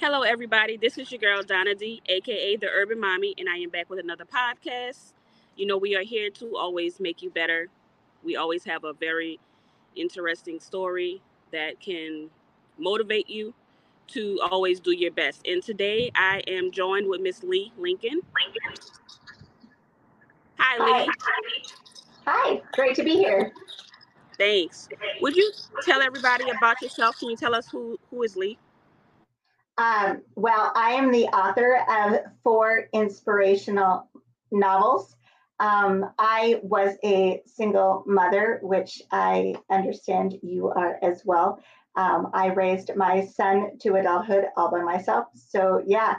Hello, everybody. This is your girl, Donna D, aka The Urban Mommy, and I am back with another podcast. You know, we are here to always make you better. We always have a very interesting story that can motivate you to always do your best. And today I am joined with Miss Leigh Lincoln. Hi, Leigh. Hi, great to be here. Thanks. Would you tell everybody about yourself? Can you tell us who, who is Leigh? Um, well, I am the author of four inspirational novels. Um, I was a single mother, which I understand you are as well. Um, I raised my son to adulthood all by myself. So, yeah.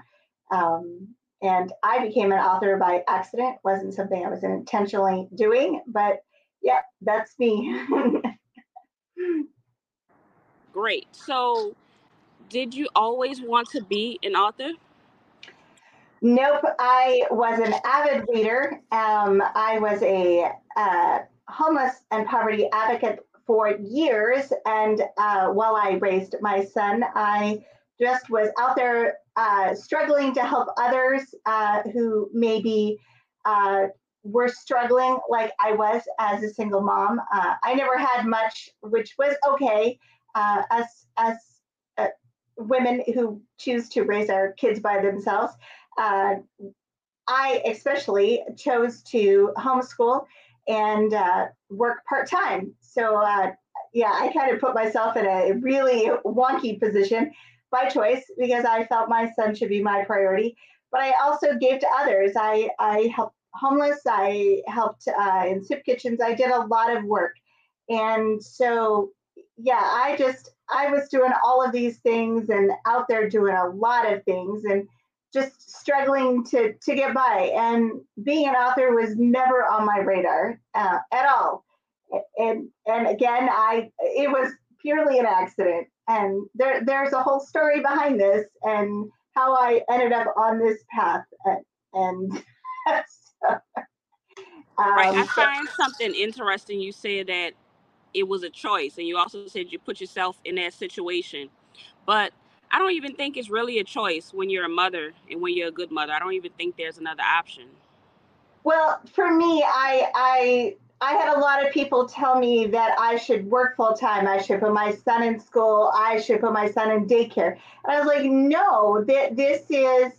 Um, and I became an author by accident. wasn't something I was intentionally doing, but yeah, that's me. Great. So, did you always want to be an author? Nope, I was an avid reader. Um, I was a uh, homeless and poverty advocate for years, and uh, while I raised my son, I just was out there uh, struggling to help others uh, who maybe uh, were struggling like I was as a single mom. Uh, I never had much, which was okay. as as women who choose to raise our kids by themselves. Uh, I especially chose to homeschool and uh, work part time. So, uh, yeah, I kind of put myself in a really wonky position by choice because I felt my son should be my priority. But I also gave to others. I, I helped homeless, I helped uh, in soup kitchens, I did a lot of work. And so, yeah, I just, I was doing all of these things and out there doing a lot of things and just struggling to to get by. And being an author was never on my radar uh, at all. And and again, I it was purely an accident. And there there's a whole story behind this and how I ended up on this path. And, and so, um, right. I find something interesting. You said that it was a choice and you also said you put yourself in that situation but i don't even think it's really a choice when you're a mother and when you're a good mother i don't even think there's another option well for me i i I had a lot of people tell me that I should work full time. I should put my son in school. I should put my son in daycare. And I was like, no, th- this is,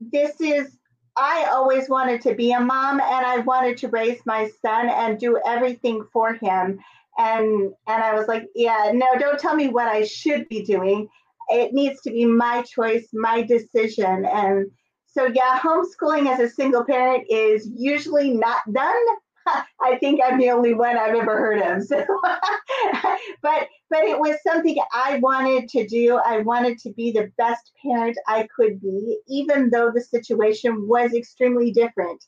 this is, I always wanted to be a mom and I wanted to raise my son and do everything for him and and I was like, yeah, no, don't tell me what I should be doing. It needs to be my choice, my decision. And so yeah, homeschooling as a single parent is usually not done. I think I'm the only one I've ever heard of. So, but but it was something I wanted to do. I wanted to be the best parent I could be, even though the situation was extremely different.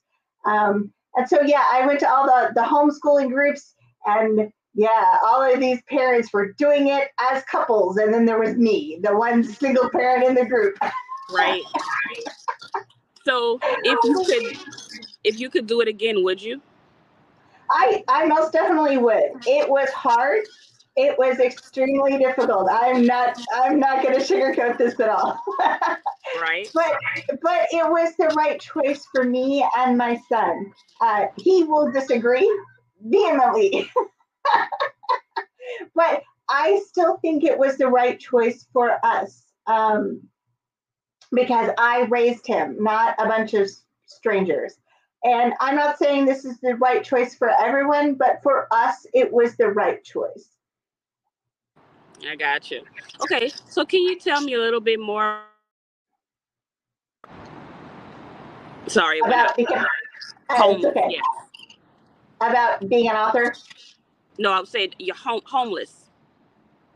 Um, and so yeah, I went to all the the homeschooling groups and yeah, all of these parents were doing it as couples, and then there was me, the one single parent in the group. right. So, if you could, if you could do it again, would you? I I most definitely would. It was hard. It was extremely difficult. I'm not I'm not going to sugarcoat this at all. right. But but it was the right choice for me and my son. Uh, he will disagree vehemently. but I still think it was the right choice for us um, because I raised him, not a bunch of strangers. And I'm not saying this is the right choice for everyone, but for us, it was the right choice. I got you. Okay, so can you tell me a little bit more? Sorry about being, uh, home, okay. Yeah. About being an author. No, I would say you're home, homeless.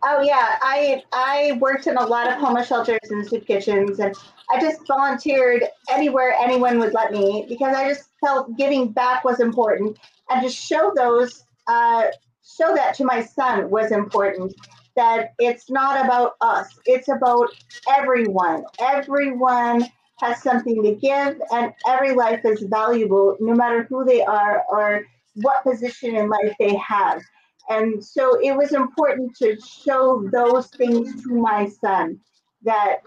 Oh yeah, I I worked in a lot of homeless shelters and soup kitchens, and I just volunteered anywhere anyone would let me because I just felt giving back was important, and to show those uh, show that to my son was important. That it's not about us; it's about everyone. Everyone has something to give, and every life is valuable, no matter who they are or what position in life they have. And so it was important to show those things to my son that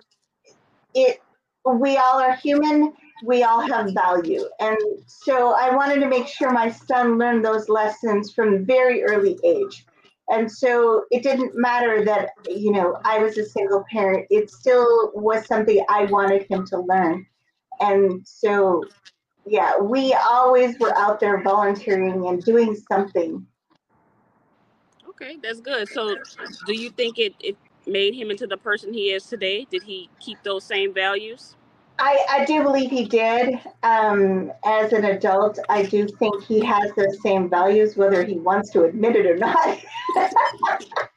it we all are human we all have value. And so i wanted to make sure my son learned those lessons from very early age. And so it didn't matter that you know i was a single parent it still was something i wanted him to learn. And so yeah we always were out there volunteering and doing something okay that's good so do you think it, it made him into the person he is today did he keep those same values I, I do believe he did. Um, as an adult, I do think he has those same values, whether he wants to admit it or not.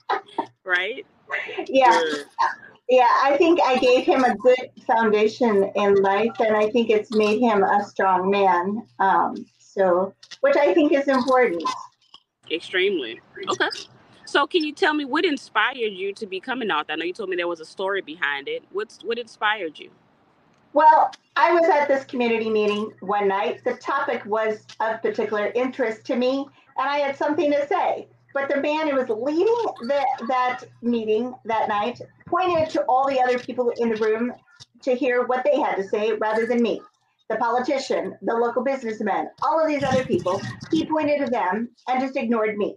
right? Yeah. Yeah, I think I gave him a good foundation in life, and I think it's made him a strong man. Um, so, which I think is important. Extremely. Okay. So, can you tell me what inspired you to become an author? I know you told me there was a story behind it. What's what inspired you? Well, I was at this community meeting one night. The topic was of particular interest to me, and I had something to say. But the man who was leading the, that meeting that night pointed to all the other people in the room to hear what they had to say rather than me. The politician, the local businessman, all of these other people, he pointed to them and just ignored me.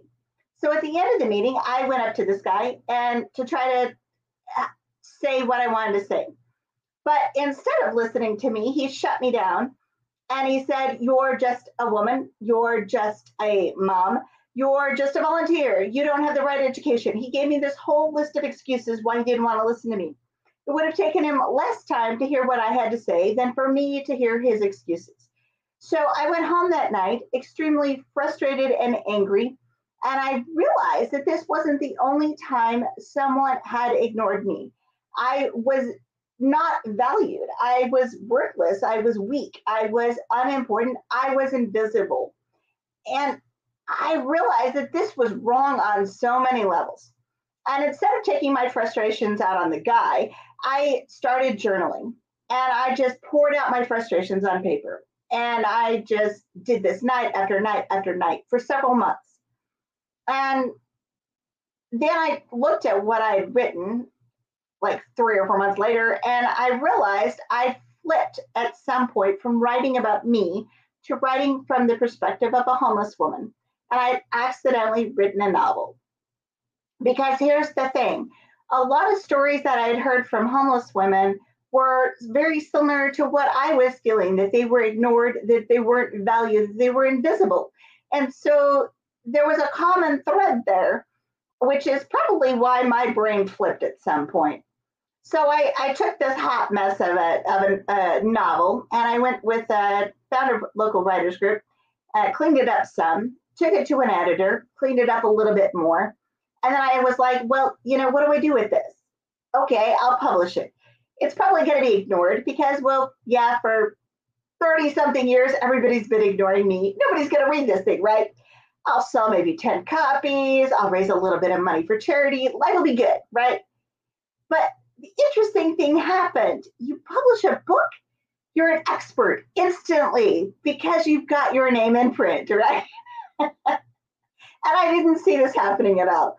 So at the end of the meeting, I went up to this guy and to try to uh, say what I wanted to say. But instead of listening to me, he shut me down and he said, You're just a woman. You're just a mom. You're just a volunteer. You don't have the right education. He gave me this whole list of excuses why he didn't want to listen to me. It would have taken him less time to hear what I had to say than for me to hear his excuses. So I went home that night extremely frustrated and angry. And I realized that this wasn't the only time someone had ignored me. I was not valued. I was worthless. I was weak. I was unimportant. I was invisible. And I realized that this was wrong on so many levels. And instead of taking my frustrations out on the guy, I started journaling and I just poured out my frustrations on paper. And I just did this night after night after night for several months. And then I looked at what I had written like three or four months later, and I realized I flipped at some point from writing about me to writing from the perspective of a homeless woman. And I accidentally written a novel. Because here's the thing a lot of stories that I had heard from homeless women were very similar to what I was feeling that they were ignored, that they weren't valued, they were invisible. And so there was a common thread there, which is probably why my brain flipped at some point. So I, I took this hot mess of a, of a, a novel and I went with a found a local writers group, uh, cleaned it up some, took it to an editor, cleaned it up a little bit more, and then I was like, well, you know, what do I do with this? Okay, I'll publish it. It's probably going to be ignored because, well, yeah, for 30 something years, everybody's been ignoring me. Nobody's going to read this thing, right? I'll sell maybe 10 copies. I'll raise a little bit of money for charity. Life will be good, right? But the interesting thing happened. You publish a book, you're an expert instantly because you've got your name in print, right? and I didn't see this happening at all.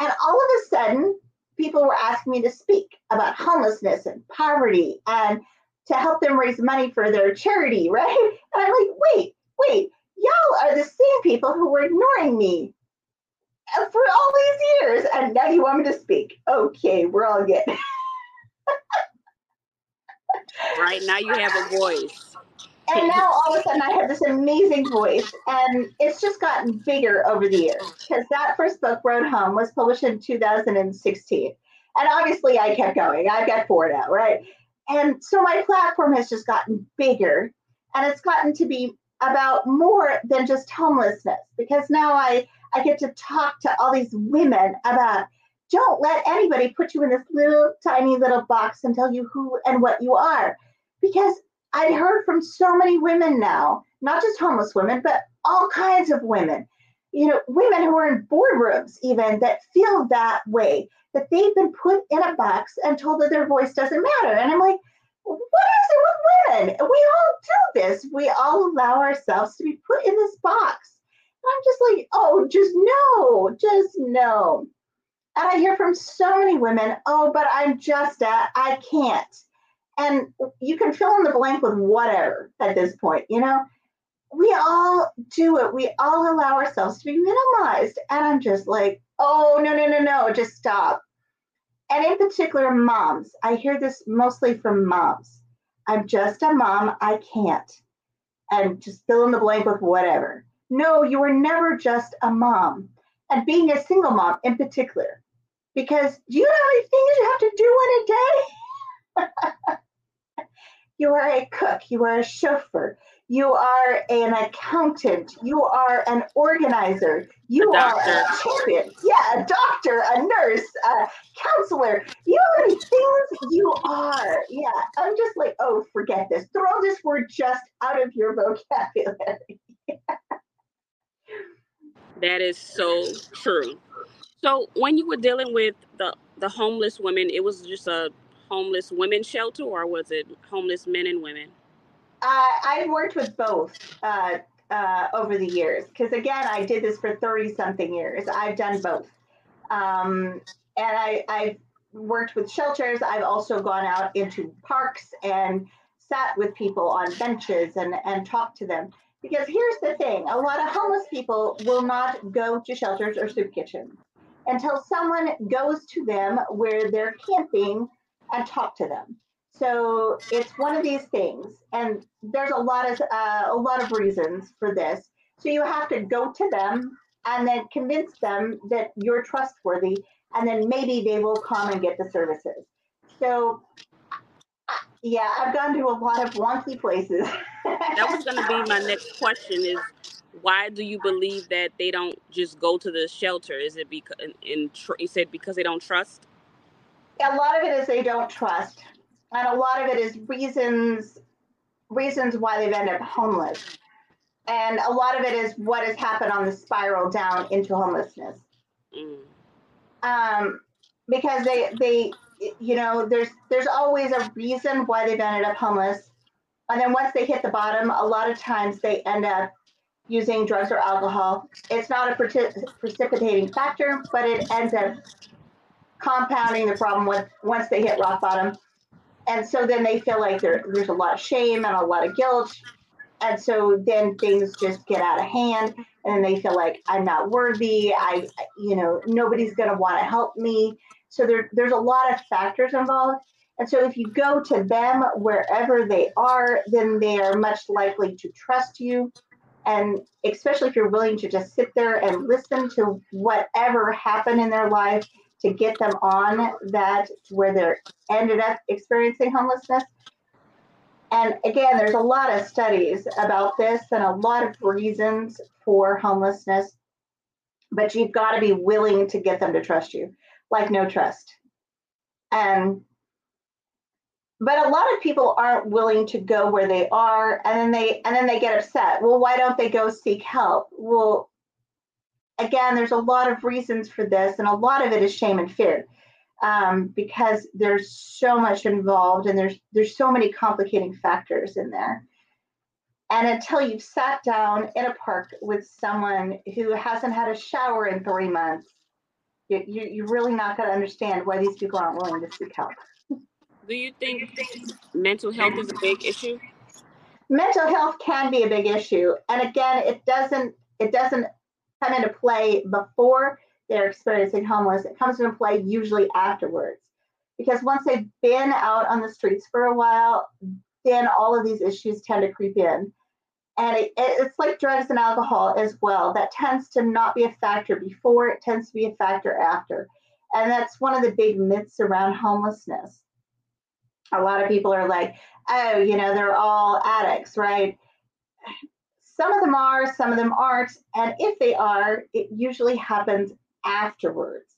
And all of a sudden, people were asking me to speak about homelessness and poverty and to help them raise money for their charity, right? And I'm like, wait, wait, y'all are the same people who were ignoring me uh, for all these years. And now you want me to speak. Okay, we're all good. right now you have a voice. And now all of a sudden I have this amazing voice, and it's just gotten bigger over the years. Because that first book, Road Home, was published in 2016. And obviously I kept going. I've got four now, right? And so my platform has just gotten bigger, and it's gotten to be about more than just homelessness because now I, I get to talk to all these women about don't let anybody put you in this little tiny little box and tell you who and what you are. Because I heard from so many women now, not just homeless women, but all kinds of women, you know, women who are in boardrooms even that feel that way, that they've been put in a box and told that their voice doesn't matter. And I'm like, what is it with women? We all do this. We all allow ourselves to be put in this box. And I'm just like, oh, just no, just no. And I hear from so many women, oh, but I'm just a, I can't. And you can fill in the blank with whatever at this point, you know? We all do it. We all allow ourselves to be minimalized. And I'm just like, oh, no, no, no, no, just stop. And in particular, moms. I hear this mostly from moms. I'm just a mom. I can't. And just fill in the blank with whatever. No, you were never just a mom. And being a single mom in particular, because do you know how many things you have to do in a day? You are a cook, you are a chauffeur, you are an accountant, you are an organizer, you a are a champion, yeah, a doctor, a nurse, a counselor. You know many things you are. Yeah, I'm just like, oh, forget this. Throw this word just out of your vocabulary. that is so true. So when you were dealing with the the homeless women, it was just a homeless women shelter or was it homeless men and women? Uh, I've worked with both uh, uh, over the years because, again, I did this for 30 something years. I've done both. Um, and I, I've worked with shelters. I've also gone out into parks and sat with people on benches and, and talked to them. Because here's the thing a lot of homeless people will not go to shelters or soup kitchens until someone goes to them where they're camping and talk to them. So it's one of these things, and there's a lot of uh, a lot of reasons for this. So you have to go to them and then convince them that you're trustworthy, and then maybe they will come and get the services. So yeah, I've gone to a lot of wonky places. that was going to be my next question: is why do you believe that they don't just go to the shelter? Is it because in you said because they don't trust? A lot of it is they don't trust, and a lot of it is reasons reasons why they've ended up homeless, and a lot of it is what has happened on the spiral down into homelessness. Mm. Um, because they they you know there's there's always a reason why they've ended up homeless, and then once they hit the bottom, a lot of times they end up using drugs or alcohol. It's not a precipitating factor, but it ends up compounding the problem with, once they hit rock bottom. And so then they feel like there's a lot of shame and a lot of guilt. And so then things just get out of hand and they feel like I'm not worthy. I, you know, nobody's going to want to help me. So there, there's a lot of factors involved. And so if you go to them wherever they are, then they are much likely to trust you. And especially if you're willing to just sit there and listen to whatever happened in their life to get them on that to where they're ended up experiencing homelessness. And again, there's a lot of studies about this and a lot of reasons for homelessness, but you've got to be willing to get them to trust you, like no trust. And but a lot of people aren't willing to go where they are and then they and then they get upset well why don't they go seek help well again, there's a lot of reasons for this, and a lot of it is shame and fear. Um, because there's so much involved and there's there's so many complicating factors in there. And until you've sat down in a park with someone who hasn't had a shower in three months, you, you, you're really not going to understand why these people aren't willing to seek help. Do you think mental health is a big issue? Mental health can be a big issue, and again, it doesn't it doesn't come into play before they're experiencing homeless. It comes into play usually afterwards. Because once they've been out on the streets for a while, then all of these issues tend to creep in. And it, it's like drugs and alcohol as well. That tends to not be a factor before, it tends to be a factor after. And that's one of the big myths around homelessness. A lot of people are like, oh, you know, they're all addicts, right? Some of them are, some of them aren't. And if they are, it usually happens afterwards.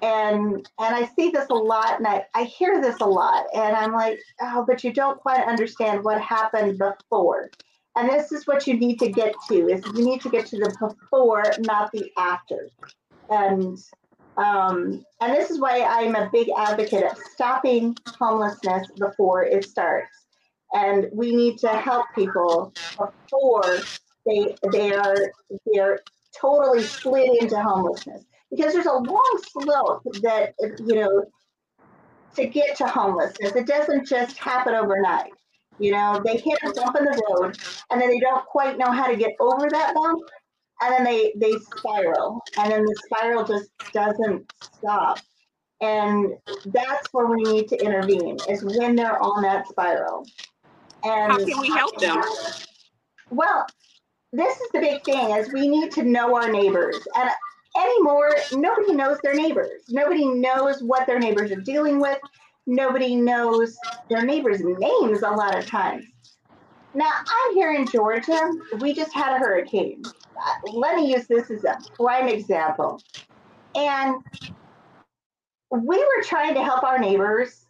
And and I see this a lot and I, I hear this a lot. And I'm like, oh, but you don't quite understand what happened before. And this is what you need to get to is you need to get to the before, not the after. And um, and this is why I'm a big advocate of stopping homelessness before it starts and we need to help people before they they are they're totally slid into homelessness because there's a long slope that you know to get to homelessness. It doesn't just happen overnight. You know, they hit a bump in the road and then they don't quite know how to get over that bump. And then they, they spiral. And then the spiral just doesn't stop. And that's where we need to intervene, is when they're on that spiral. And how can we help them? Well, this is the big thing is we need to know our neighbors. And anymore, nobody knows their neighbors. Nobody knows what their neighbors are dealing with. Nobody knows their neighbors' names a lot of times. Now, I'm here in Georgia. We just had a hurricane. Uh, let me use this as a prime example. And we were trying to help our neighbors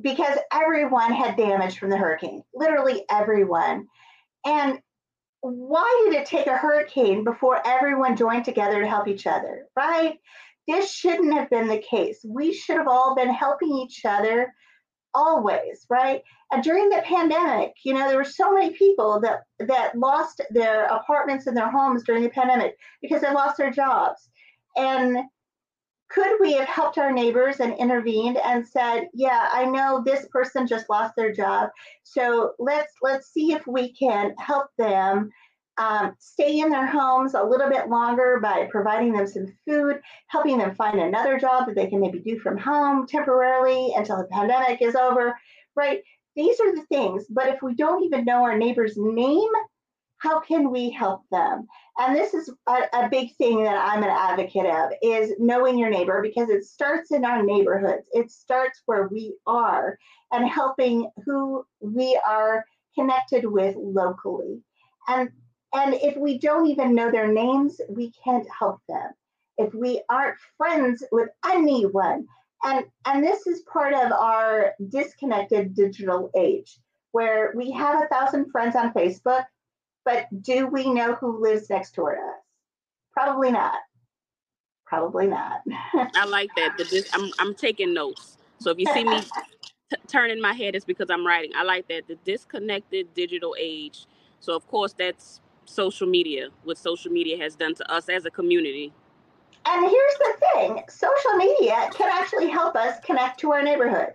because everyone had damage from the hurricane, literally everyone. And why did it take a hurricane before everyone joined together to help each other, right? This shouldn't have been the case. We should have all been helping each other always, right? And during the pandemic, you know, there were so many people that that lost their apartments and their homes during the pandemic because they lost their jobs. And could we have helped our neighbors and intervened and said yeah i know this person just lost their job. So let's let's see if we can help them um, stay in their homes a little bit longer by providing them some food helping them find another job that they can maybe do from home temporarily until the pandemic is over right? These are the things but if we don't even know our neighbor's name how can we help them? And this is a, a, big thing that i'm an advocate of is knowing your neighbor because it starts in our neighborhoods. It starts where we are and helping who we are connected with locally. And and if we don't even know their names we can't help them. If we aren't friends with anyone and and this is part of our disconnected digital age where we have a thousand friends on facebook but do we know who lives next door to us? Probably not. Probably not. I like that. The I'm I'm taking notes. So if you see me t- turning my head, it's because I'm writing. I like that. The disconnected digital age. So of course that's social media. What social media has done to us as a community. And here's the thing: social media can actually help us connect to our neighborhood.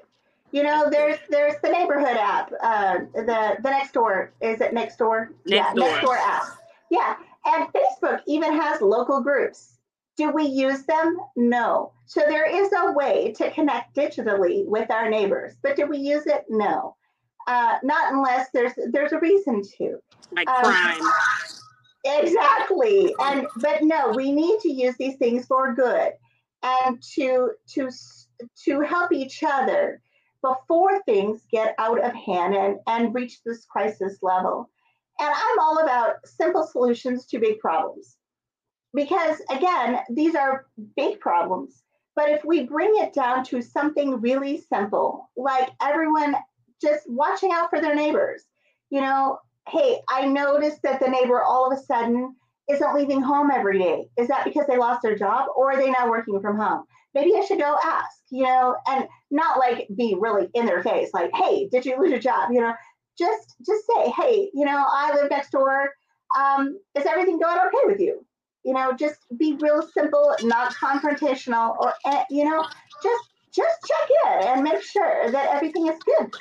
You know, there's there's the neighborhood app, uh, the the Nextdoor is it Nextdoor? Yeah, Nextdoor app. Yeah, and Facebook even has local groups. Do we use them? No. So there is a way to connect digitally with our neighbors, but do we use it? No. Uh, not unless there's there's a reason to. Like um, crime. Exactly. And but no, we need to use these things for good and to to to help each other before things get out of hand and, and reach this crisis level. And I'm all about simple solutions to big problems. Because again, these are big problems. But if we bring it down to something really simple, like everyone just watching out for their neighbors, you know, hey, I noticed that the neighbor all of a sudden isn't leaving home every day. Is that because they lost their job or are they now working from home? Maybe I should go ask, you know, and not like be really in their face, like, hey, did you lose your job? You know, just just say, hey, you know, I live next door. Um, is everything going okay with you? You know, just be real simple, not confrontational, or eh, you know, just just check in and make sure that everything is good.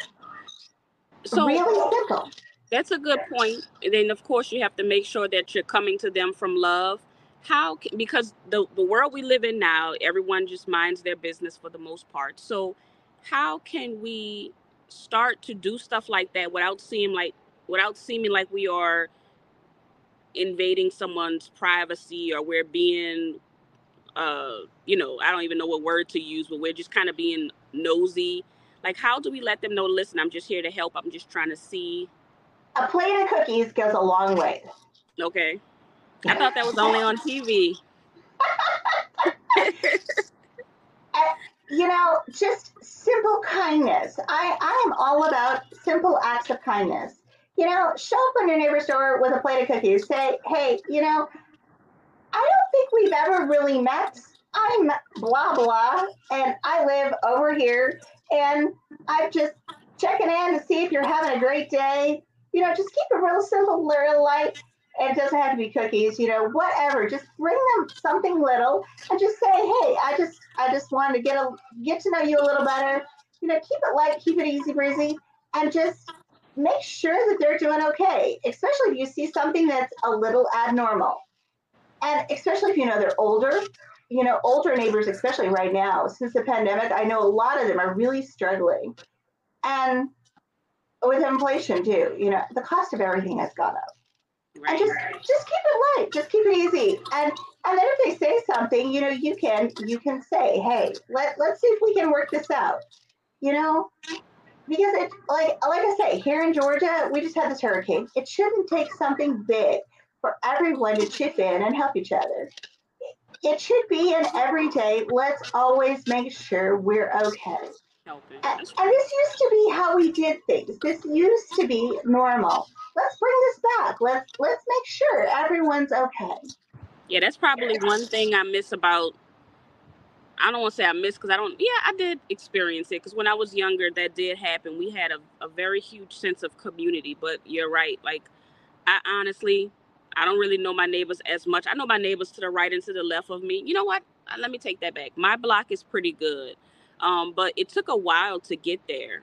So really simple. That's a good point. And then, of course, you have to make sure that you're coming to them from love how can, because the the world we live in now everyone just minds their business for the most part. So how can we start to do stuff like that without seeming like without seeming like we are invading someone's privacy or we're being uh you know i don't even know what word to use but we're just kind of being nosy? Like how do we let them know listen i'm just here to help. I'm just trying to see? A plate of cookies goes a long way. Okay I thought that was only on TV. you know, just simple kindness. I, I am all about simple acts of kindness. You know, show up on your neighbor's door with a plate of cookies. Say, hey, you know, I don't think we've ever really met. I'm blah blah, and I live over here, and I'm just checking in to see if you're having a great day. You know, just keep it real simple, real light it doesn't have to be cookies, you know, whatever. Just bring them something little and just say, hey, I just I just wanted to get a get to know you a little better. you know, keep it light, keep it easy breezy, and just make sure that they're doing okay, especially if you see something that's a little abnormal. And especially if you know they're older, you know, older neighbors, especially right now, since the pandemic, I know a lot of them are really struggling. And with inflation too, you know, the cost of everything has gone up. Right. And just just keep it light, just keep it easy. And and then if they say something, you know, you can you can say, hey, let let's see if we can work this out. You know, because it like like I say, here in Georgia, we just had this hurricane. It shouldn't take something big for everyone to chip in and help each other. It should be an everyday. Let's always make sure we're okay. Helping. And, and this used to be how we did things. This used to be normal. Let's bring this back. Let's let's make sure everyone's okay. Yeah, that's probably one thing I miss about. I don't want to say I miss because I don't. Yeah, I did experience it because when I was younger, that did happen. We had a, a very huge sense of community. But you're right. Like, I honestly, I don't really know my neighbors as much. I know my neighbors to the right and to the left of me. You know what? Uh, Let me take that back. My block is pretty good, um, but it took a while to get there.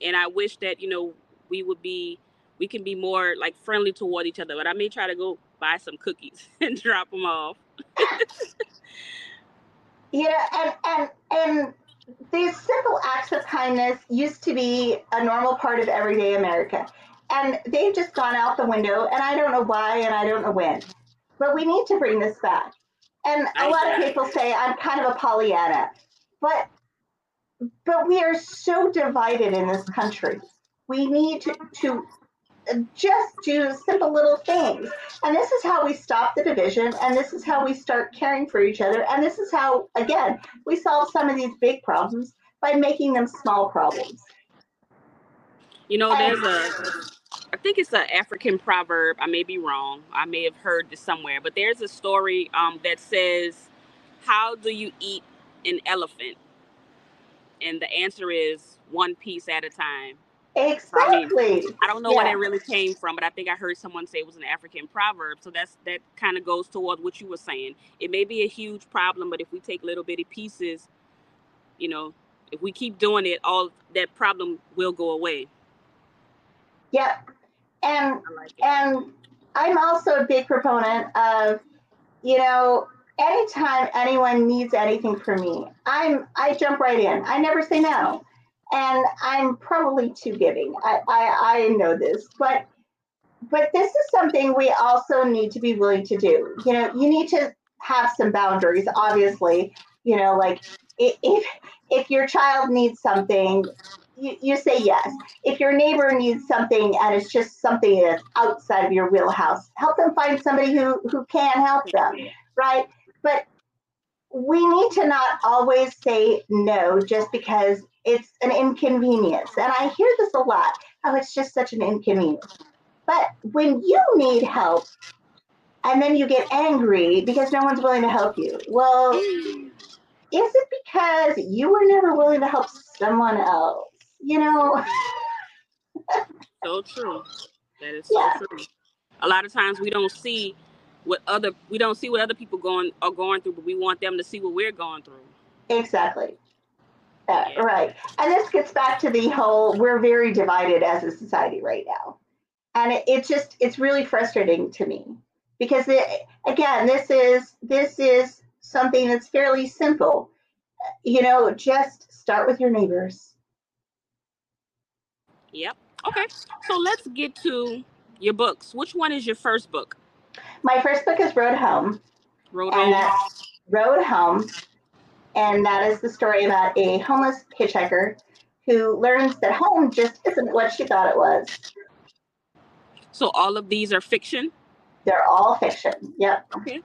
And I wish that you know we would be, we can be more like friendly toward each other. But I may try to go buy some cookies and drop them off. yeah. and and and these simple acts of kindness used to be a normal part of everyday America. And they've just gone out the window, and I don't know why and I don't know when. But we need to bring this back. And a lot of people say I'm kind of a Pollyanna, but but we are so divided in this country. We need to, to just do simple little things. And this is how we stop the division, and this is how we start caring for each other. And this is how, again, we solve some of these big problems by making them small problems. You know, there's a, I think it's an African proverb. I may be wrong. I may have heard this somewhere, but there's a story um, that says, "How do you eat an elephant?" And the answer is one piece at a time. Exactly. I don't know where Yeah. that really came from, but I think I heard someone say it was an African proverb. So that's that kind of goes toward what you were saying. It may be a huge problem, but if we take little bitty pieces, you know, if we keep doing it, all that problem will go away. Yep. And I like and I'm also a big proponent of, you know, anytime anyone needs anything from me, I'm I jump right in. I never say no. And I'm probably too giving. I, I, I know this, but but this is something we also need to be willing to do. You know, you need to have some boundaries, obviously. You know, like if if your child needs something, you, you say yes if your neighbor needs something and it's just something that's outside of your wheelhouse, help them find somebody who, who can help them, right? But we need to not always say no just because it's an inconvenience. And I hear this a lot how it's just such an inconvenience. But when you need help and then you get angry because no one's willing to help you, well, is it because you were never willing to help someone else? You know? So true. That is so Yeah. true. A lot of times we don't see what other we don't see what other people going are going through, but we want them to see what we're going through. Exactly. Uh, Yeah. right. And this gets back to the whole we're very divided as a society right now. And it, it just it's really frustrating to me because it, again, this is this is something that's fairly simple. You know, just start with your neighbors. Yep. Okay. So let's get to your books. Which one is your first book? My first book is Road Home, Road and Home. that's Road Home, and that is the story about a homeless hitchhiker who learns that home just isn't what she thought it was. So all of these are fiction. They're all fiction. Yep. Okay.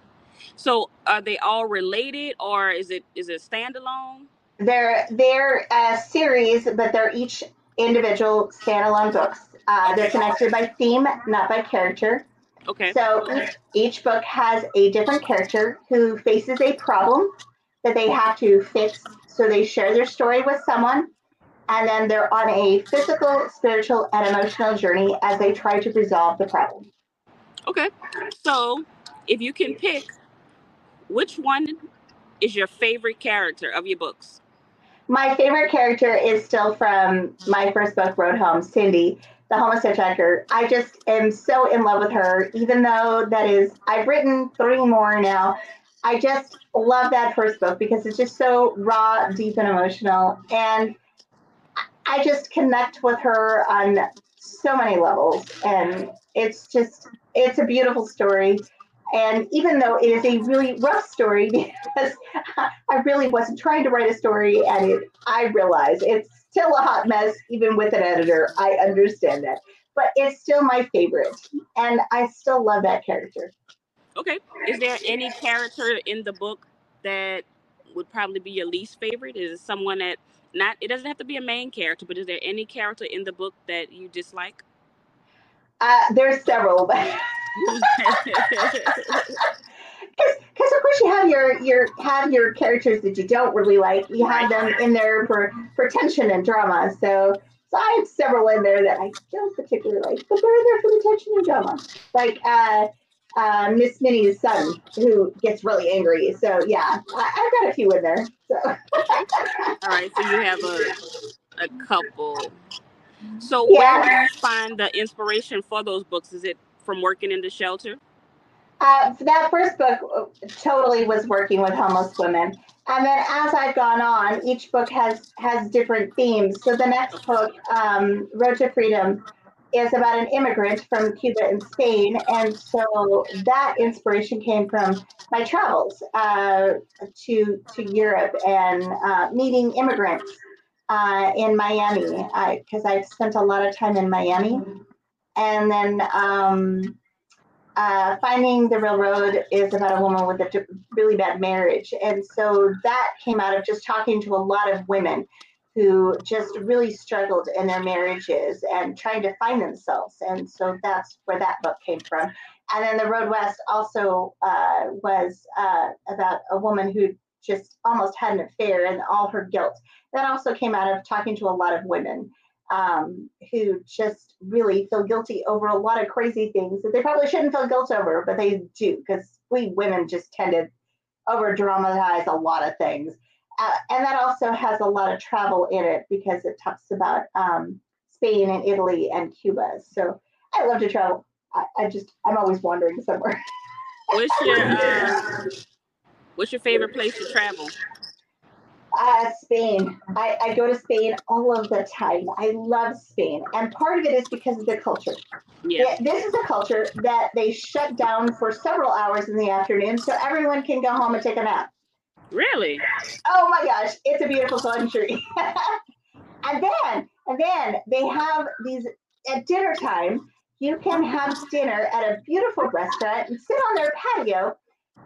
So are they all related, or is it is it standalone? They're they're a series, but they're each individual standalone books. Uh, they're connected by theme, not by character. Okay. So each, each book has a different character who faces a problem that they have to fix. So they share their story with someone, and then they're on a physical, spiritual, and emotional journey as they try to resolve the problem. Okay. So if you can pick, which one is your favorite character of your books? My favorite character is still from my first book, Road Home, Cindy, the hitchhiker. I just am so in love with her, even though that is, I've written three more now. I just love that first book because it's just so raw, deep, and emotional. And I just connect with her on so many levels. And it's just, it's a beautiful story. And even though it is a really rough story, because I really wasn't trying to write a story, and it, I realize it's still a hot mess, even with an editor. I understand that. But it's still my favorite. And I still love that character. Okay. Is there any character in the book that would probably be your least favorite? Is it someone that not it doesn't have to be a main character, but is there any character in the book that you dislike? Uh, there's several, but because of course you have your your have your characters that you don't really like. You have them in there for for tension and drama. So so I have several in there that I don't particularly like, but they're there for the tension and drama. Like uh, uh, Miss Minnie's son, who gets really angry. So yeah, I, have got a few in there. So. All right, so you have a a couple. So yeah. where do you find the inspiration for those books? Is it from working in the shelter? Uh, that first book uh, totally was working with homeless women, and then as I've gone on, each book has has different themes. So the next book, um, Road to Freedom, is about an immigrant from Cuba and Spain, and so that inspiration came from my travels uh, to to Europe and uh, meeting immigrants uh, in Miami. Because I've spent a lot of time in Miami, and then um, uh, finding the real road is about a woman with a really bad marriage, and so that came out of just talking to a lot of women who just really struggled in their marriages and trying to find themselves, and so that's where that book came from. And then the Road West also uh, was uh, about a woman who just almost had an affair and all her guilt. That also came out of talking to a lot of women um, who just really feel guilty over a lot of crazy things that they probably shouldn't feel guilt over, but they do because we women just tend to over dramatize a lot of things. Uh, and that also has a lot of travel in it because it talks about um, Spain and Italy and Cuba. So I love to travel. I, I just, I'm always wandering somewhere. What's your, uh, what's your favorite place to travel? Uh, Spain. I, I go to Spain all of the time. I love Spain. And part of it is because of the culture. Yeah. This is a culture that they shut down for several hours in the afternoon so everyone can go home and take a nap. Really? Oh my gosh, it's a beautiful country. and then, and then they have these at dinner time. You can have dinner at a beautiful restaurant and sit on their patio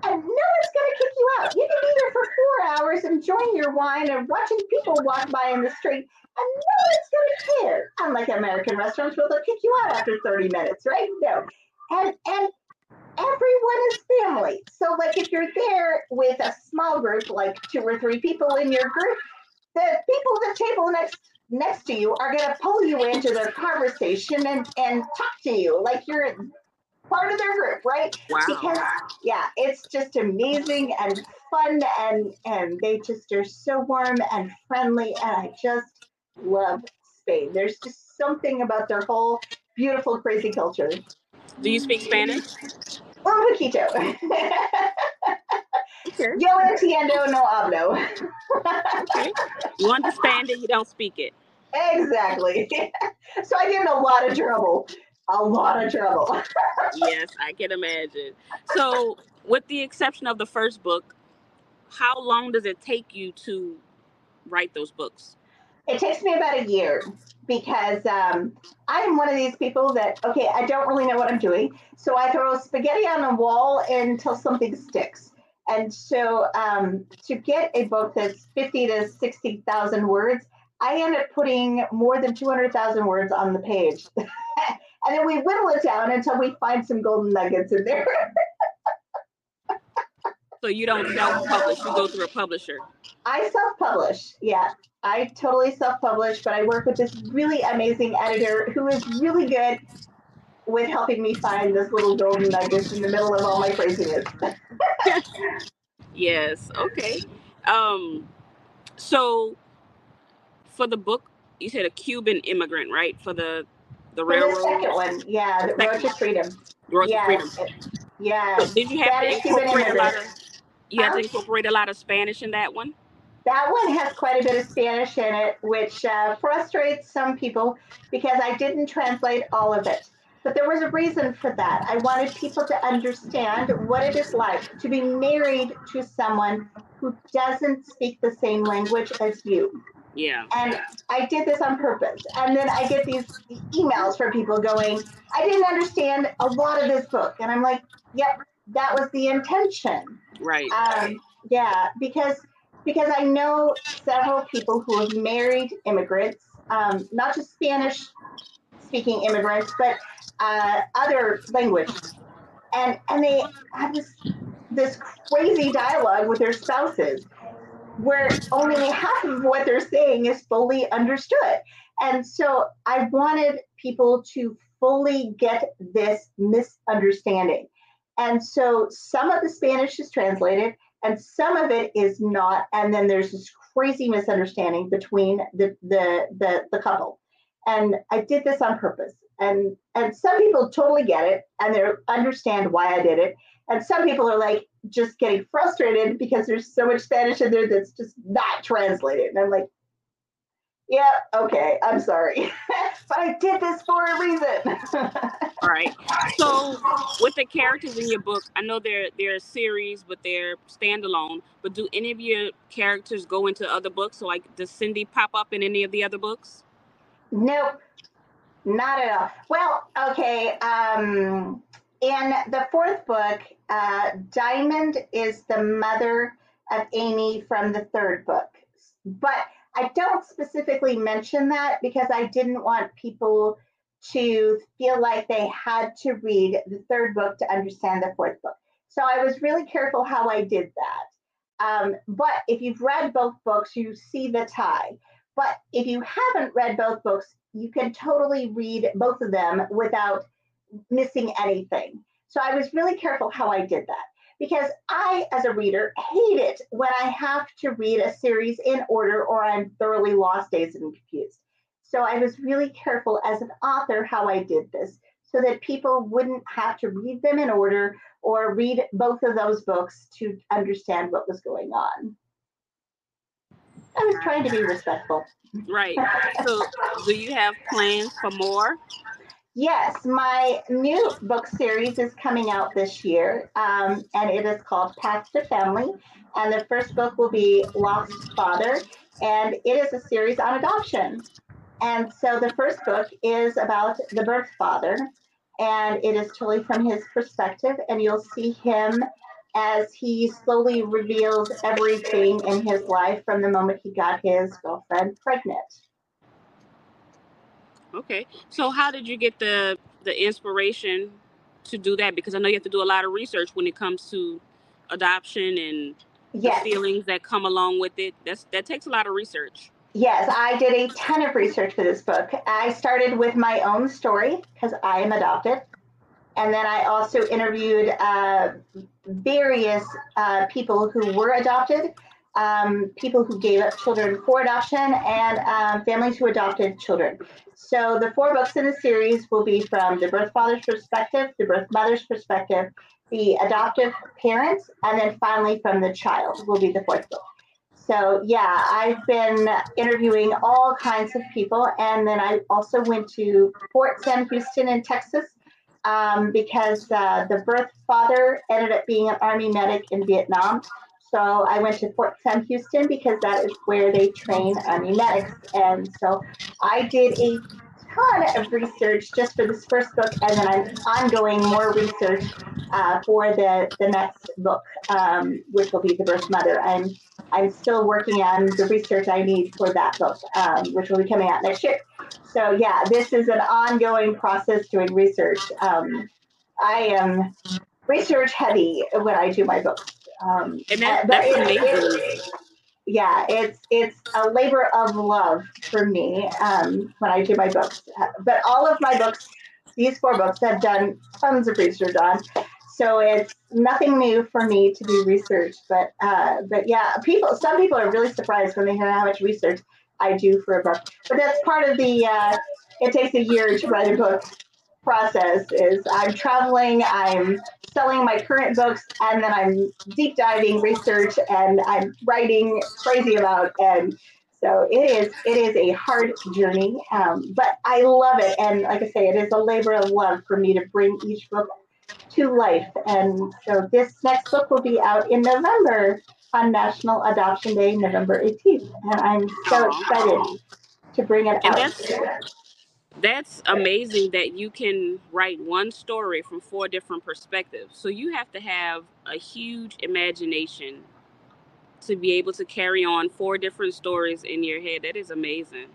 and no one's going to kick you out. You can be there for four hours enjoying your wine and watching people walk by in the street, and no one's going to care. Unlike American restaurants where they'll kick you out after 30 minutes, right? No. And, and everyone is family. So, like, if you're there with a small group, like two or three people in your group, the people at the table next next to you are going to pull you into their conversation and, and talk to you like you're part of their group, right? Wow. Because yeah, it's just amazing and fun and and they just are so warm and friendly and I just love Spain. There's just something about their whole beautiful crazy culture. Do you speak Spanish? Un poquito. Okay. Yo entiendo, no hablo. okay. You understand it, you don't speak it. Exactly. so I get in a lot of trouble a lot of trouble. yes, I can imagine. So, with the exception of the first book, how long does it take you to write those books? It takes me about a year because um, I am one of these people that, okay, I don't really know what I'm doing. So I throw spaghetti on a wall until something sticks. And so um, to get a book that's 50 to 60,000 words, I end up putting more than 200,000 words on the page. and then we whittle it down until we find some golden nuggets in there. so you don't self-publish; you go through a publisher. I self-publish. Yeah, I totally self-publish, but I work with this really amazing editor who is really good with helping me find this little golden nuggets in the middle of all my craziness. yes. Okay. Um. So for the book, you said a Cuban immigrant, right? For the the railroad. the second one, yeah, the Road to Freedom. Road to Freedom. Yes, yes. So did you have Spanish to incorporate a lot of? You had to incorporate a lot of Spanish in that one. That one has quite a bit of Spanish in it, which uh, frustrates some people because I didn't translate all of it. But there was a reason for that. I wanted people to understand what it is like to be married to someone who doesn't speak the same language as you. Yeah. And I did this on purpose. And then I get these emails from people going, I didn't understand a lot of this book. And I'm like, yep, that was the intention. Right. Um, yeah, because because I know several people who have married immigrants, um, not just Spanish speaking immigrants, but uh, other languages, and and they have this this crazy dialogue with their spouses, where only half of what they're saying is fully understood, and so I wanted people to fully get this misunderstanding, and so some of the Spanish is translated and some of it is not. And then there's this crazy misunderstanding between the the the, the couple. And i did this on purpose. And and some people totally get it and they understand why i did it and some people are like just getting frustrated because there's so much spanish in there that's just not translated and i'm like yeah okay i'm sorry but i did this for a reason All right. So with the characters in your book, I know they're they're a series, but they're standalone. But do any of your characters go into other books? So like, does Cindy pop up in any of the other books? Nope, not at all. Well, okay. Um, in the fourth book, uh, Diamond is the mother of Amy from the third book. But I don't specifically mention that because I didn't want people to feel like they had to read the third book to understand the fourth book. So I was really careful how I did that. Um, but if you've read both books, you see the tie. But if you haven't read both books, you can totally read both of them without missing anything. So I was really careful how I did that because I, as a reader, hate it when I have to read a series in order or I'm thoroughly lost, dazed, and confused. So I was really careful as an author how I did this so that people wouldn't have to read them in order or read both of those books to understand what was going on. I was trying to be respectful. Right. So do you have plans for more? Yes, my new book series is coming out this year, um, and it is called Path to Family. And the first book will be Lost Father, and it is a series on adoption. And so the first book is about the birth father, and it is totally from his perspective, and you'll see him as he slowly reveals everything in his life from the moment he got his girlfriend pregnant. Okay. So how did you get the the inspiration to do that? Because I know you have to do a lot of research when it comes to adoption and Yes. the feelings that come along with it. That's that takes a lot of research. Yes, I did a ton of research for this book. I started with my own story because I am adopted. And then I also interviewed uh, various uh, people who were adopted, um, people who gave up children for adoption, and um, families who adopted children. So the four books in the series will be from the birth father's perspective, the birth mother's perspective, the adoptive parents, and then finally from the child will be the fourth book. So yeah, I've been interviewing all kinds of people, and then I also went to Fort Sam Houston in Texas um, because uh, the birth father ended up being an army medic in Vietnam. So I went to Fort Sam Houston because that is where they train army medics, and so I did a ton of research just for this first book, and then I'm ongoing more research uh, for the the next book, um, which will be the birth mother. I'm I'm still working on the research I need for that book, um, which will be coming out next year. So yeah, this is an ongoing process doing research. Um, I am research heavy when I do my books. Um, And that, uh, that's it- amazing. it- yeah, it's it's a labor of love for me um, when I do my books. But all of my books, these four books, I've done tons of research on. So it's nothing new for me to do research. But uh, but yeah, people some people are really surprised when they hear how much research I do for a book. But that's part of the. Uh, it takes a year to write a book process. Is I'm traveling, I'm selling my current books, and then I'm deep diving research, and I'm writing crazy about and. So it is it is a hard journey, um, but I love it, and like I say, it is a labor of love for me to bring each book to life. And so this next book will be out in November on National Adoption Day, November 18th. And I'm so excited to bring it And out. That's amazing that you can write one story from four different perspectives. So you have to have a huge imagination to be able to carry on four different stories in your head. That is amazing.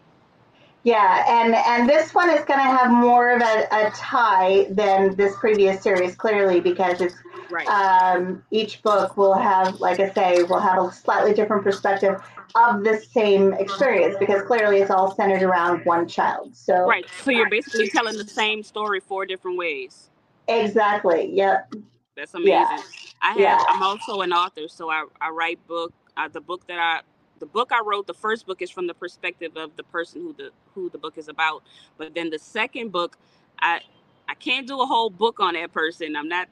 Yeah, and and this one is going to have more of a, a tie than this previous series, clearly, because it's Right. um, each book will have, like I say, will have a slightly different perspective of the same experience, because clearly it's all centered around one child. So right. So you're basically telling the same story four different ways. exactly, yep, That's amazing. Yeah. I have. Yeah. I'm also an author, so I, I write book. Uh, the book that I, the book I wrote, the first book is from the perspective of the person who the who the book is about. But then the second book, I I can't do a whole book on that person. I'm not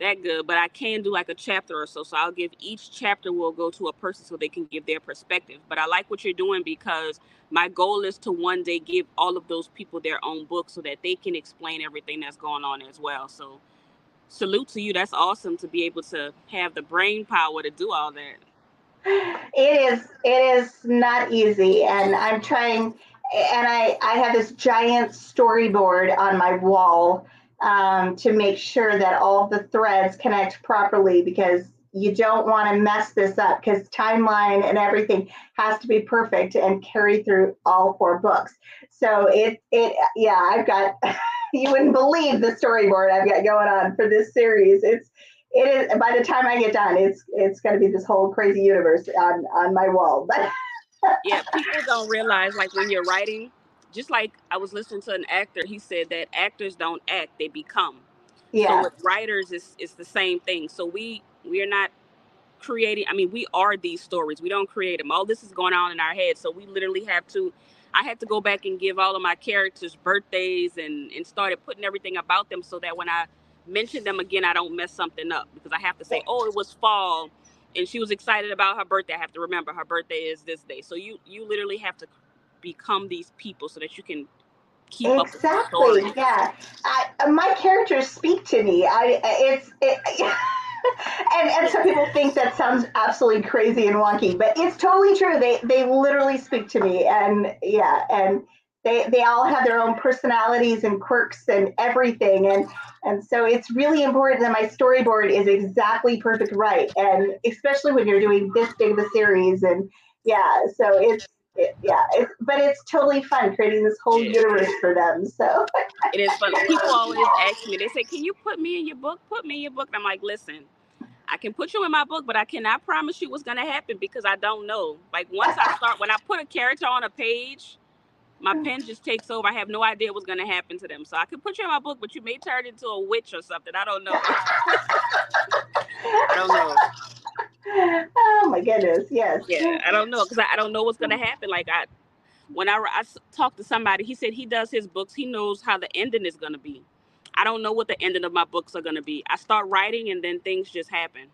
that good, but I can do like a chapter or so. So I'll give each chapter will go to a person so they can give their perspective. But I like what you're doing because my goal is to one day give all of those people their own book so that they can explain everything that's going on as well. So salute to you. That's awesome to be able to have the brain power to do all that. It is it is not easy, and I'm trying. And I I have this giant storyboard on my wall um, to make sure that all the threads connect properly because you don't want to mess this up because timeline and everything has to be perfect and carry through all four books. So it it yeah, I've got you wouldn't believe the storyboard I've got going on for this series. It's it is by the time I get done, it's it's gonna be this whole crazy universe on on my wall. But Yeah, people don't realize like when you're writing, just like I was listening to an actor, he said that actors don't act, they become. So yeah, with writers it's it's the same thing. So we we are not creating I mean, we are these stories. We don't create them. All this is going on in our head. So we literally have to I had to go back and give all of my characters birthdays and and started putting everything about them so that when I mention them again I don't mess something up because I have to say, "Oh, it was fall." And she was excited about her birthday. I have to remember her birthday is this day. So you you literally have to become these people so that you can keep up exactly. Yeah, I, uh, my characters speak to me. I uh, it's it, and and some people think that sounds absolutely crazy and wonky, but it's totally true. They they literally speak to me, and yeah, and they they all have their own personalities and quirks and everything, and and so it's really important that my storyboard is exactly perfect right, and especially when you're doing this big of a series, and yeah, so it's. It, yeah, it's, but it's totally fun creating this whole universe for them. So It is fun. People always ask me, they say, Can you put me in your book? Put me in your book. And I'm like, Listen, I can put you in my book, but I cannot promise you what's going to happen because I don't know. Like, once I start, when I put a character on a page, my hmm. pen just takes over. I have no idea what's going to happen to them. So I could put you in my book, but you may turn into a witch or something. I don't know. I don't know. oh my goodness, yes. Yeah, I don't know because I, I don't know what's gonna hmm. happen. Like I, when I, I talked to somebody, he said he does his books. He knows how the ending is gonna be. I don't know what the ending of my books are gonna be. I start writing and then things just happen.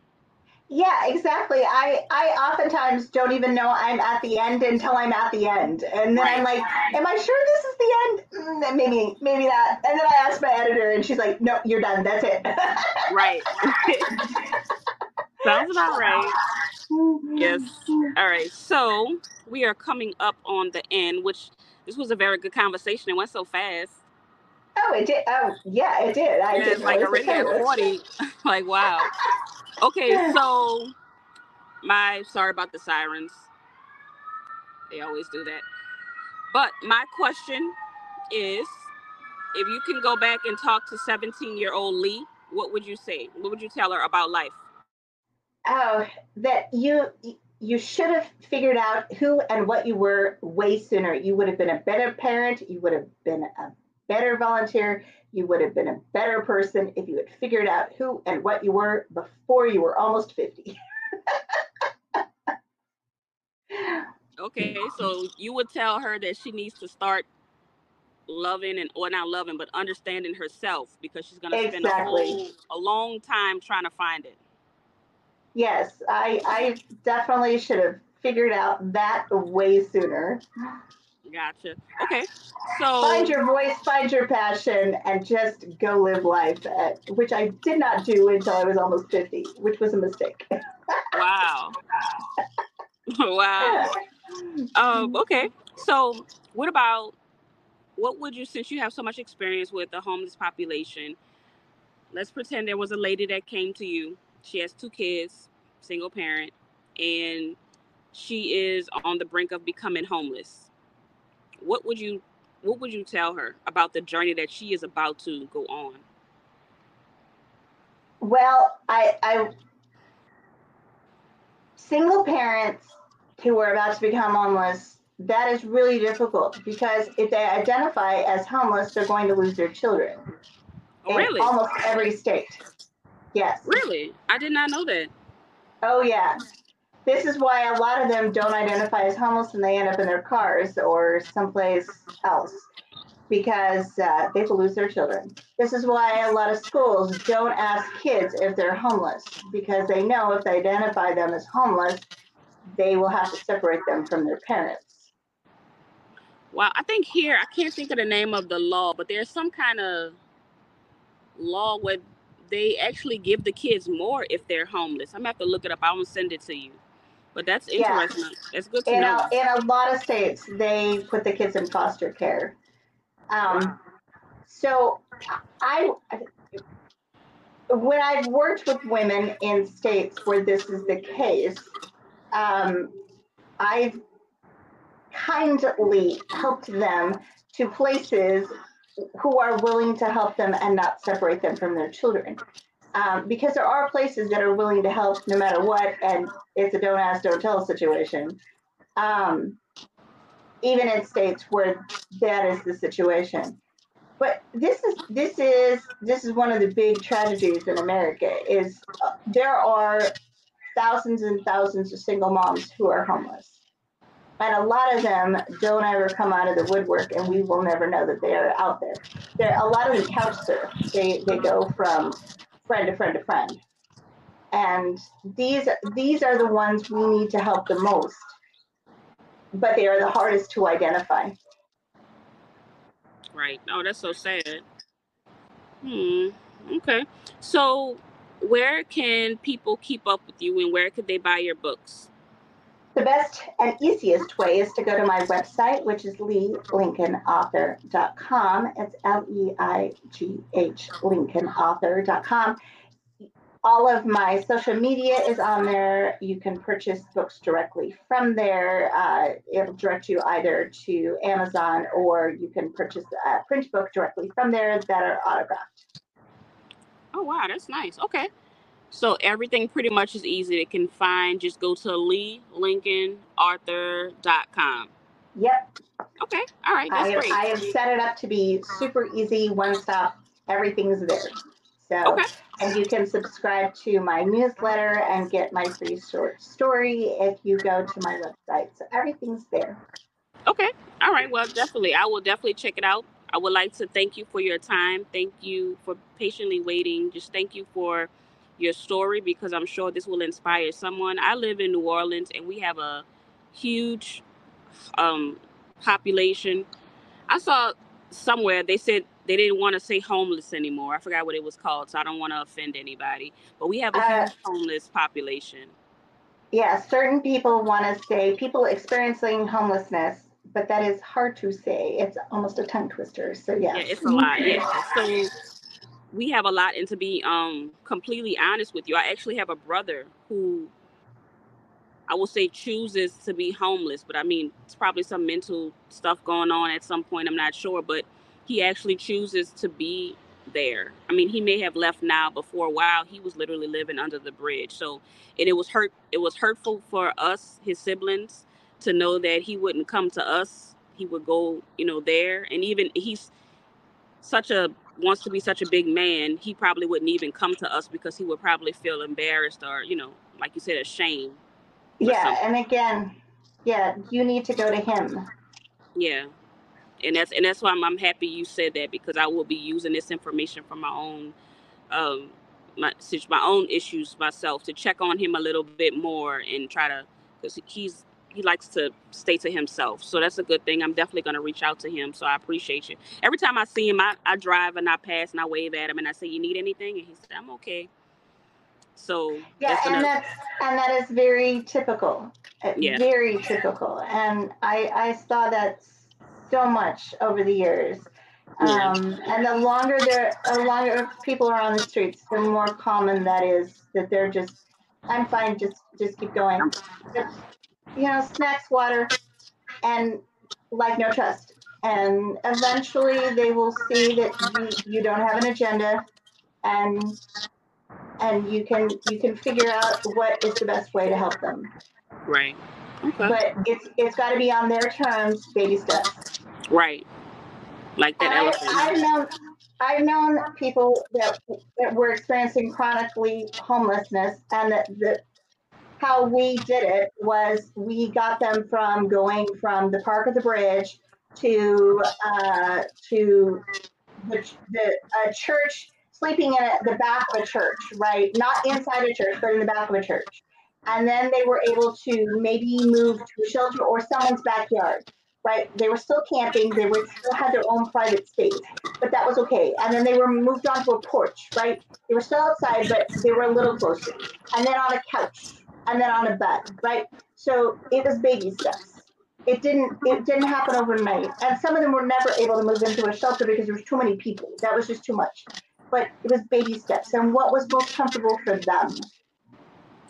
Yeah, exactly. I I oftentimes don't even know I'm at the end until I'm at the end, and then I'm like, "Am I sure this is the end? Mm, maybe, maybe not." And then I ask my editor, and she's like, "No, you're done. That's it." Right. Sounds about right. Yes. All right. So we are coming up on the end, which this was a very good conversation. It went so fast. Oh, it did. Oh, yeah, it did. I didn't like already at 40. like, wow. Okay, so my sorry about the sirens. They always do that. But my question is if you can go back and talk to 17 year old Leigh, what would you say? What would you tell her about life? Oh, that you you should have figured out who and what you were way sooner. You would have been a better parent. You would have been a better volunteer. You would have been a better person if you had figured out who and what you were before you were almost 50. Okay, so you would tell her that she needs to start loving and or not loving, but understanding herself because she's gonna spend a Exactly. whole a long time trying to find it. Yes, I, I definitely should have figured out that way sooner. Gotcha. Okay, so Find your voice, find your passion, and just go live life, uh, which I did not do until I was almost 50, which was a mistake. wow, wow. Um, okay, so what about what would you since you have so much experience with the homeless population? Let's pretend there was a lady that came to you. She has two kids, single parent, and she is on the brink of becoming homeless. What would you what would you tell her about the journey that she is about to go on? Well, I, I single parents who are about to become homeless, that is really difficult because if they identify as homeless, they're going to lose their children. Oh, in really? Almost every state. Yes. Really? I did not know that. Oh, yeah. This is why a lot of them don't identify as homeless and they end up in their cars or someplace else because uh, they will lose their children. This is why a lot of schools don't ask kids if they're homeless because they know if they identify them as homeless, they will have to separate them from their parents. Well, I think here I can't think of the name of the law, but there's some kind of law where they actually give the kids more if they're homeless. I'm gonna have to look it up. I'm gonna send it to you. But that's Yeah. interesting. It's good to In know. a, in a lot of states, they put the kids in foster care. Um, so I, when I've worked with women in states where this is the case, um, I've kindly helped them to places who are willing to help them and not separate them from their children. Um, because there are places that are willing to help no matter what, and it's a don't ask, don't tell situation. Um, even in states where that is the situation. But this is this is this is one of the big tragedies in America is uh, there are thousands and thousands of single moms who are homeless. And a lot of them don't ever come out of the woodwork, and we will never know that they are out there. There, a lot of them couch surf. They they go from friend to friend to friend, and these these are the ones we need to help the most. But they are the hardest to identify. Right. Oh, that's so sad. Hmm. Okay. So, where can people keep up with you, and where could they buy your books? The best and easiest way is to go to my website, which is leighlincolnauthor.com. It's L E I G H lincolnauthor.com. All of my social media is on there. You can purchase books directly from there. Uh, it'll direct you either to Amazon or you can purchase a print book directly from there that are autographed. Oh, wow, that's nice. Okay. So everything pretty much is easy to can find. Just go to leighlincolnauthor.com. Yep, Okay. All right. I That's have, great. I have set it up to be super easy, one stop. Everything's there. So, Okay. and you can subscribe to my newsletter and get my free short story if you go to my website. So everything's there. Okay. All right. Well, definitely. I will definitely check it out. I would like to thank you for your time. Thank you for patiently waiting. Just thank you for your story because I'm sure this will inspire someone. I live in New Orleans and we have a huge um, population. I saw somewhere they said they didn't want to say homeless anymore. I forgot what it was called, so I don't want to offend anybody. But we have a Uh, huge homeless population. Yeah, certain people want to say people experiencing homelessness, but that is hard to say. It's almost a tongue twister. So, yes. Yeah, it's a lot. Yeah. So we have a lot, and to be um completely honest with you, I actually have a brother who I will say chooses to be homeless, but I mean it's probably some mental stuff going on at some point. I'm not sure, but he actually chooses to be there. I mean, he may have left now, but for a while he was literally living under the bridge. So, and it was hurt. It was hurtful for us, his siblings, to know that he wouldn't come to us. He would go, you know, there, and even he's such a wants to be such a big man. He probably wouldn't even come to us because he would probably feel embarrassed or, you know, like you said, ashamed. Yeah, and again, Yeah, you need to go to him. Yeah. And that's and that's why I'm, I'm happy you said that because I will be using this information for my own um my my own issues myself to check on him a little bit more and try to because he's he likes to stay to himself so that's a good thing i'm definitely going to reach out to him so i appreciate you every time i see him I, I drive and i pass and i wave at him and i say you need anything and he said i'm okay so Yeah, that's and another- that's and that is very typical. uh, Yeah. Very typical. And I I saw that so much over the years. Yeah. Um, and the longer there, the longer people are on the streets, the more common that is. That they're just, I'm fine. Just just keep going. You know, snacks, water, and like no trust. And eventually, they will see that you, you don't have an agenda, and and you can you can figure out what is the best way to help them. right okay But it's it's got to be on their terms, baby steps. right like that I, elephant I've known I've known people that that were experiencing chronically homelessness, and that the how we did it was we got them from going from the park of the bridge to uh, to the, the a church sleeping in the back of a church right? Not inside a church but in the back of a church. And then they were able to maybe move to a shelter or someone's backyard right? They were still camping they were still had their own private space but that was okay. And then they were moved onto a porch right? They were still outside but they were a little closer. And then on a couch and then on a bed right? So it was baby steps. It didn't it didn't happen overnight. And some of them were never able to move into a shelter because there was too many people. That was just too much. But it was baby steps. And what was most comfortable for them?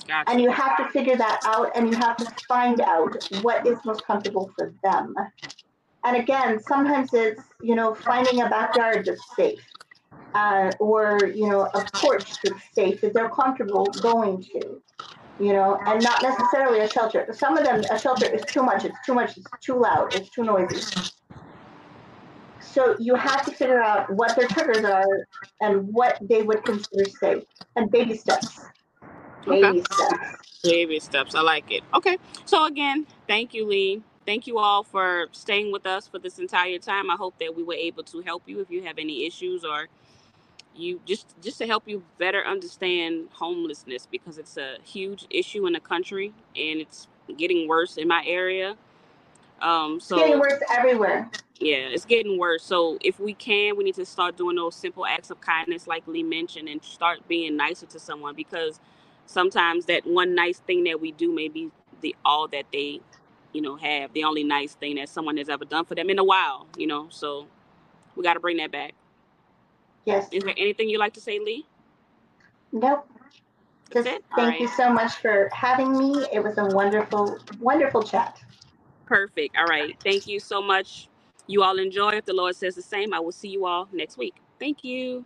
Gotcha. and you have to figure that out and you have to find out what is most comfortable for them. And again sometimes it's you know finding a backyard that's safe uh, or you know a porch that's safe that they're comfortable going to you know and not necessarily a shelter some of them a shelter is too much it's too much it's too loud it's too noisy so you have to figure out what their triggers are and what they would consider safe and baby steps baby steps Baby steps. I like it. Okay. So again, thank you, Leigh. Thank you all for staying with us for this entire time. I hope that we were able to help you if you have any issues or you just just to help you better understand homelessness because it's a huge issue in the country and it's getting worse in my area. Um so It's getting worse everywhere. yeah, it's getting worse. So if we can, we need to start doing those simple acts of kindness, like Leigh mentioned, and start being nicer to someone because sometimes that one nice thing that we do may be the all that they, you know, have the only nice thing that someone has ever done for them in a while, you know. So we got to bring that back. Yes. Is there anything you'd like to say, Leigh? Nope. That's Just it. All thank you so much for having me. It was a wonderful, wonderful chat. Perfect. All right. Thank you so much. You all enjoy. If the Lord says the same, I will see you all next week. Thank you.